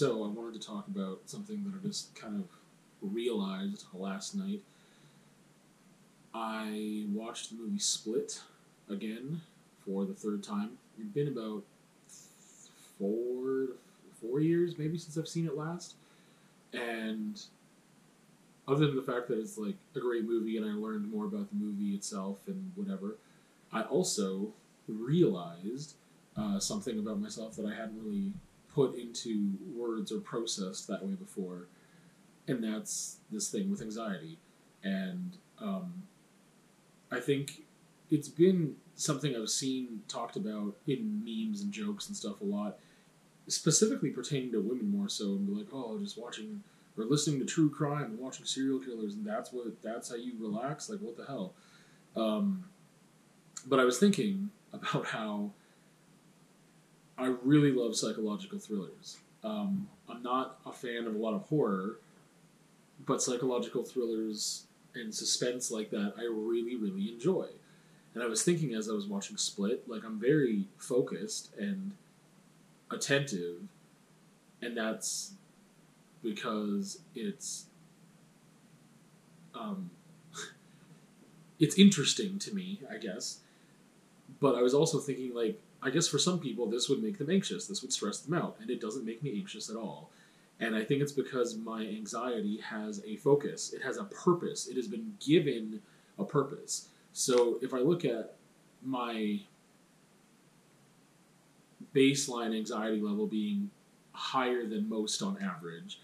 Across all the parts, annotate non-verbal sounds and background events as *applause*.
so I wanted to talk about something that I just kind of realized last night. I watched the movie Split again for the third time. It's been about four four years maybe since I've seen it last, and other than the fact that it's like a great movie and I learned more about the movie itself and whatever, I also realized uh, something about myself that I hadn't really put into words or processed that way before, and that's this thing with anxiety. And um, I think it's been something I've seen talked about in memes and jokes and stuff a lot, specifically pertaining to women more so, and be like, oh, just watching or listening to true crime and watching serial killers, and that's what that's how you relax. Like, what the hell? Um, but I was thinking *laughs* about how I really love psychological thrillers. Um, I'm not a fan of a lot of horror, but psychological thrillers and suspense like that I really, really enjoy. And I was thinking as I was watching Split, like I'm very focused and attentive, and that's because it's um, *laughs* it's interesting to me, I guess. But I was also thinking, like, I guess for some people this would make them anxious. This would stress them out, and it doesn't make me anxious at all. And I think it's because my anxiety has a focus. It has a purpose. It has been given a purpose. So if I look at my baseline anxiety level being higher than most on average,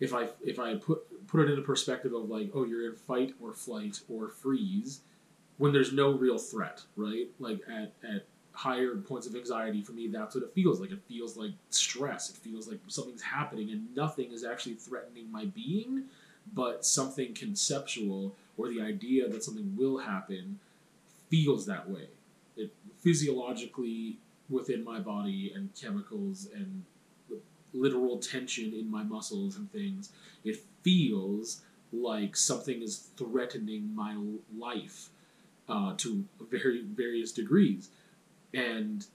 if I if I put put it into perspective of like, oh, you're in fight or flight or freeze, when there's no real threat, right? Like at at higher points of anxiety for me, that's what it feels like. It feels like stress. It feels like something's happening and nothing is actually threatening my being, but something conceptual or the idea that something will happen feels that way. It physiologically within my body and chemicals and literal tension in my muscles and things, it feels like something is threatening my life uh, to very various degrees. And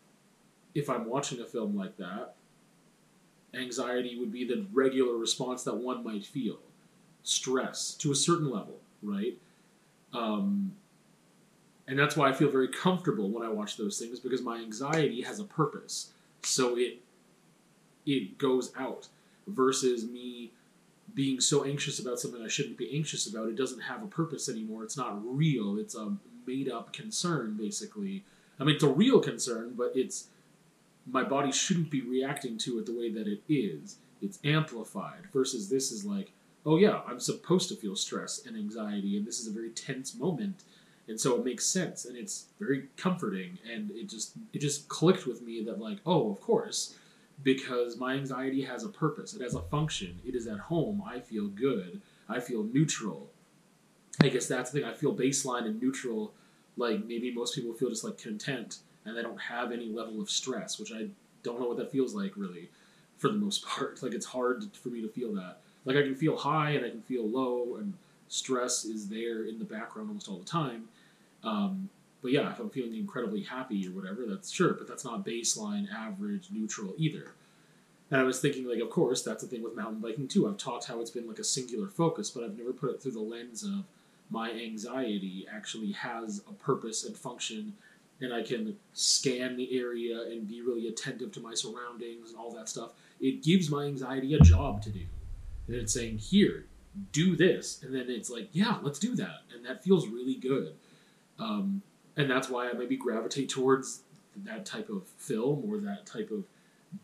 if I'm watching a film like that, anxiety would be the regular response that one might feel. Stress to a certain level, right? Um, and that's why I feel very comfortable when I watch those things because my anxiety has a purpose. So it it goes out versus me being so anxious about something I shouldn't be anxious about. It doesn't have a purpose anymore. It's not real. It's a made up concern, basically. I mean, it's a real concern, but it's my body shouldn't be reacting to it the way that it is. It's amplified versus this is like, oh yeah, I'm supposed to feel stress and anxiety, and this is a very tense moment, and so it makes sense, and it's very comforting, and it just it just clicked with me that like, oh, of course, because my anxiety has a purpose, it has a function. It is at home. I feel good. I feel neutral. I guess that's the thing. I feel baseline and neutral like maybe most people feel just like content and they don't have any level of stress, which I don't know what that feels like really, for the most *laughs* part. Like it's hard for me to feel that. Like I can feel high and I can feel low, and stress is there in the background almost all the time. Um, but yeah, if I'm feeling incredibly happy or whatever, that's sure, but that's not baseline, average, neutral either. And I was thinking, like, of course, that's the thing with mountain biking too. I've talked how it's been like a singular focus, but I've never put it through the lens of my anxiety actually has a purpose and function and I can scan the area and be really attentive to my surroundings and all that stuff. It gives my anxiety a job to do. And it's saying, here, do this. And then it's like, yeah, let's do that. And that feels really good. Um, and that's why I maybe gravitate towards that type of film or that type of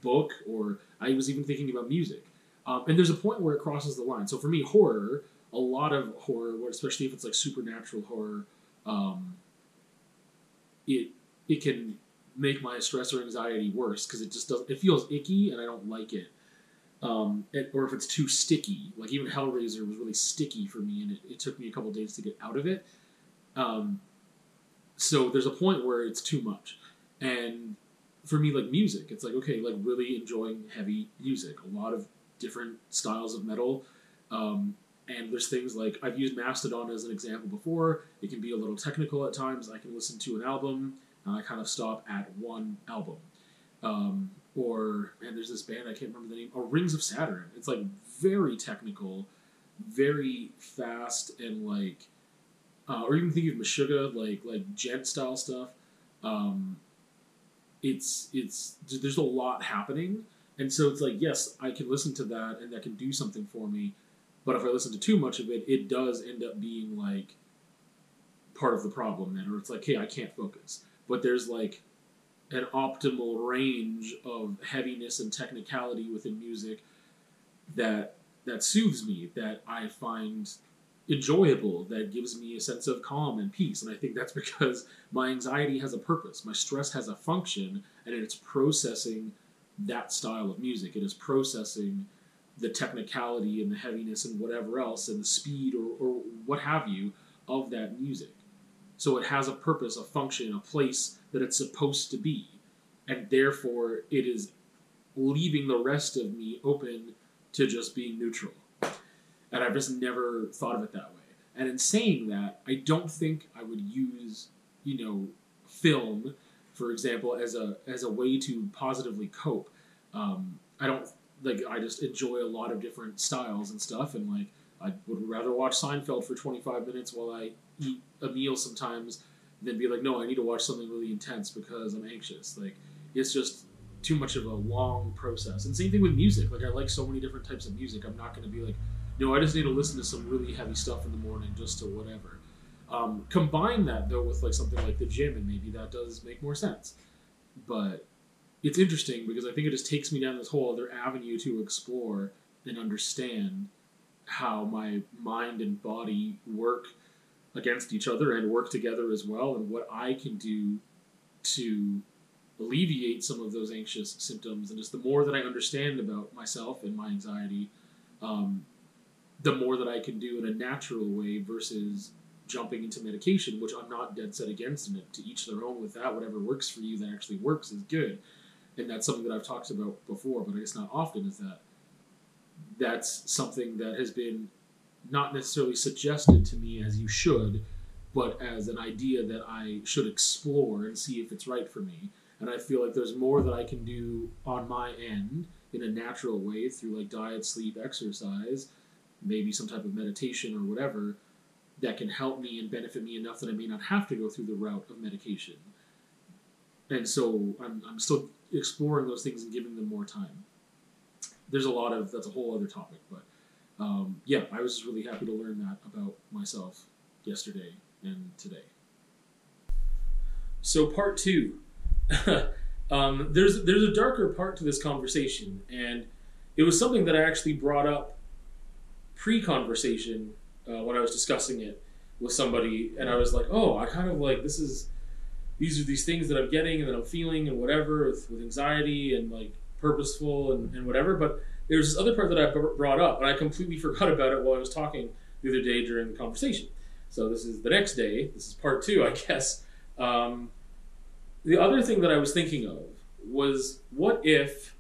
book. Or I was even thinking about music. Um, and there's a point where it crosses the line. So for me, horror a lot of horror, especially if it's like supernatural horror, um, it it can make my stress or anxiety worse because it just does it feels icky and I don't like it. Um, or if it's too sticky, like even Hellraiser was really sticky for me, and it, it took me a couple days to get out of it. Um, so there's a point where it's too much, and for me, like music, it's like okay, like really enjoying heavy music, a lot of different styles of metal. Um, and there's things like I've used Mastodon as an example before. It can be a little technical at times. I can listen to an album and I kind of stop at one album. Um, or man, there's this band I can't remember the name. Oh, Rings of Saturn. It's like very technical, very fast, and like, uh, or even think of Meshuggah, like like djent style stuff. Um, it's it's there's a lot happening, and so it's like yes, I can listen to that, and that can do something for me. But if I listen to too much of it, it does end up being like part of the problem then, or it's like, hey, I can't focus. But there's like an optimal range of heaviness and technicality within music that that soothes me, that I find enjoyable, that gives me a sense of calm and peace. And I think that's *laughs* because my anxiety has a purpose, my stress has a function, and it's processing that style of music. It is processing the technicality and the heaviness and whatever else and the speed or, or what have you of that music. So it has a purpose, a function, a place that it's supposed to be. And therefore, it is leaving the rest of me open to just being neutral. And I've just never thought of it that way. And in saying that, I don't think I would use, you know, film, for example, as a as a way to positively cope. Um, I don't like. I just enjoy a lot of different styles and stuff, and like I would rather watch Seinfeld for 25 minutes while I eat a meal sometimes than be like, no, I need to watch something really intense because I'm anxious. Like it's just too much of a long process. And same thing with music. Like I like so many different types of music. I'm not going to be like, no, I just need to listen to some really heavy stuff in the morning just to whatever. Um, combine that though with like something like the gym, and maybe that does make more sense. But it's interesting because I think it just takes me down this whole other avenue to explore and understand how my mind and body work against each other and work together as well, and what I can do to alleviate some of those anxious symptoms. And just the more that I understand about myself and my anxiety, um, the more that I can do in a natural way versus jumping into medication, which I'm not dead set against. And to each their own with that. Whatever works for you that actually works is good. And that's something that I've talked about before, but I guess not often. Is that that's something that has been not necessarily suggested to me as you should, but as an idea that I should explore and see if it's right for me. And I feel like there's more that I can do on my end in a natural way through like diet, sleep, exercise, maybe some type of meditation or whatever that can help me and benefit me enough that I may not have to go through the route of medication. And so I'm, I'm still exploring those things and giving them more time. There's a lot of that's a whole other topic, but um, yeah, I was just really happy to learn that about myself yesterday and today. So part two, *laughs* um, there's there's a darker part to this conversation, and it was something that I actually brought up pre-conversation uh, when I was discussing it with somebody, and I was like, oh, I kind of like this is these are these things that I'm getting and that I'm feeling and whatever with, with anxiety and like purposeful and, and whatever. But there's this other part that I brought up, and I completely *laughs* forgot about it while I was talking the other day during the conversation. So this is the next day. This is part two, I *laughs* guess. Um, the other thing that I was thinking of was what if,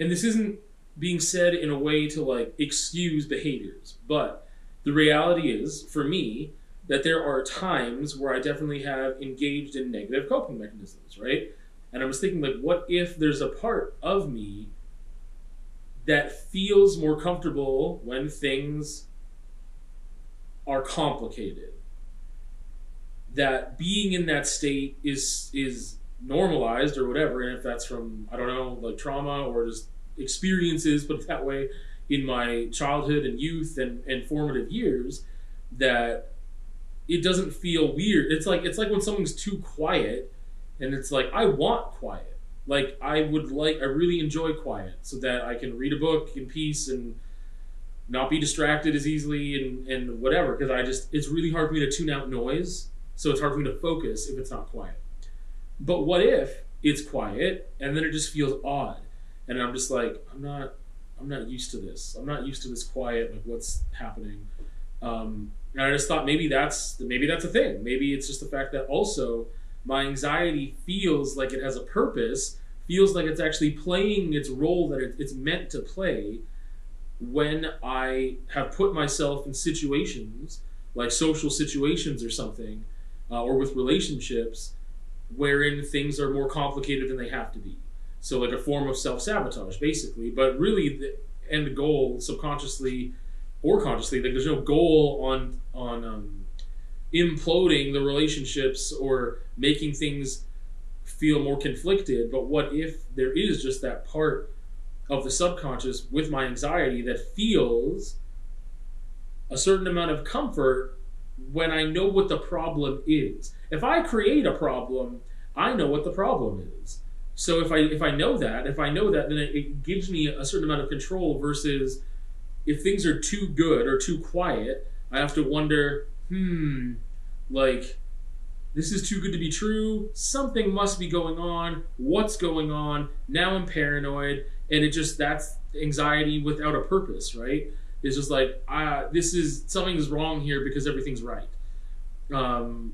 and this isn't being said in a way to like excuse behaviors, but the reality is, for me, that there are times where I definitely have engaged in negative coping mechanisms, right? And I was thinking, like, what if there's a part of me that feels more comfortable when things are complicated? That being in that state is is normalized or whatever, and if that's from I don't know, like trauma or just experiences, put it that way, in my childhood and youth and, and formative years that it doesn't feel weird. It's like it's like when something's too quiet and it's like I want quiet. Like I would like I really enjoy quiet so that I can read a book in peace and not be distracted as easily and, and whatever because I just it's really hard for me to tune out noise so it's hard for me to focus if it's not quiet. But what if it's quiet and then it just feels odd and I'm just like I'm not I'm not used to this. I'm not used to this quiet. Like, what's happening? Um, and I just thought maybe that's maybe that's a thing. Maybe it's just the fact that also my anxiety feels like it has a purpose, feels like it's actually playing its role that it, it's meant to play when I have put myself in situations like social situations or something, uh, or with relationships wherein things are more complicated than they have to be So like a form of self sabotage, basically. But really, the end goal, subconsciously or consciously, like there's no goal on on um, imploding the relationships or making things feel more conflicted. But what if there is just that part of the subconscious with my anxiety that feels a certain amount of comfort when I know what the problem is. If I create a problem, I know what the problem is. So if I if I know that, if I know that, then it, it gives me a certain amount of control versus if things are too good or too quiet, I have to wonder, hmm, like this is too good to be true. Something must be going on. What's going on? Now I'm paranoid, and it just that's anxiety without a purpose, right? It's just like uh, this is something's wrong here because everything's right, um,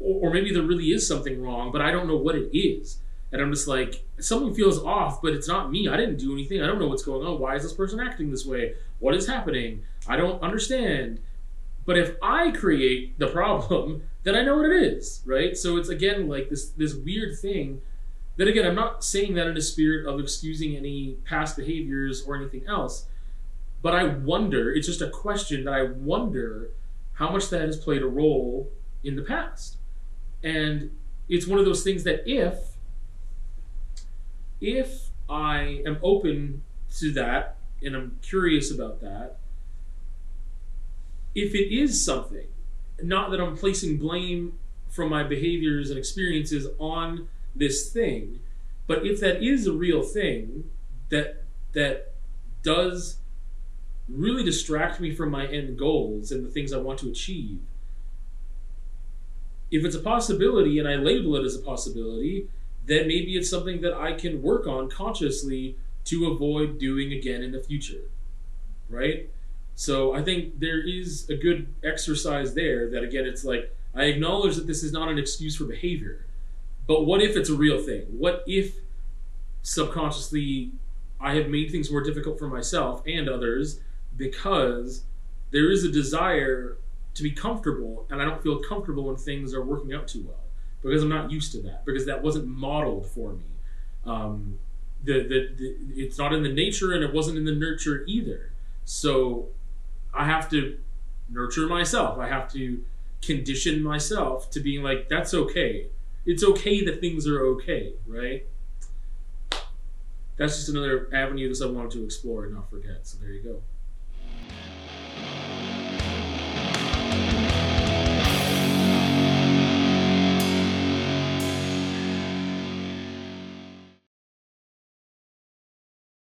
or, or maybe there really is something wrong, but I don't know what it is, and I'm just like something feels off, but it's not me. I didn't do anything. I don't know what's going on. Why is this person acting this way? What is happening? I don't understand. But if I create the problem, *laughs* then I know what it is, right? So it's again like this this weird thing that again I'm not saying that in a spirit of excusing any past behaviors or anything else, but I wonder, it's just a question that I wonder how much that has played a role in the past. And it's one of those things that if if I am open to that and I'm curious about that, if it is something, not that I'm placing blame from my behaviors and experiences on this thing, but if that is a real thing that that does really distract me from my end goals and the things I want to achieve, if it's a possibility and I label it as a possibility, then maybe it's something that I can work on consciously to avoid doing again in the future. Right? So I think there is a good exercise there that again it's like I acknowledge that this is not an excuse for behavior. But what if it's a real thing? What if subconsciously I have made things more difficult for myself and others because there is a desire to be comfortable and I don't feel comfortable when things are working out too well because I'm not used to that because that wasn't modeled for me. Um, the, the, the it's not in the nature and it wasn't in the nurture either. So I have to nurture myself. I have to condition myself to being like that's okay. It's okay that things are okay, right? That's just another avenue that I wanted to explore and not forget. So there you go.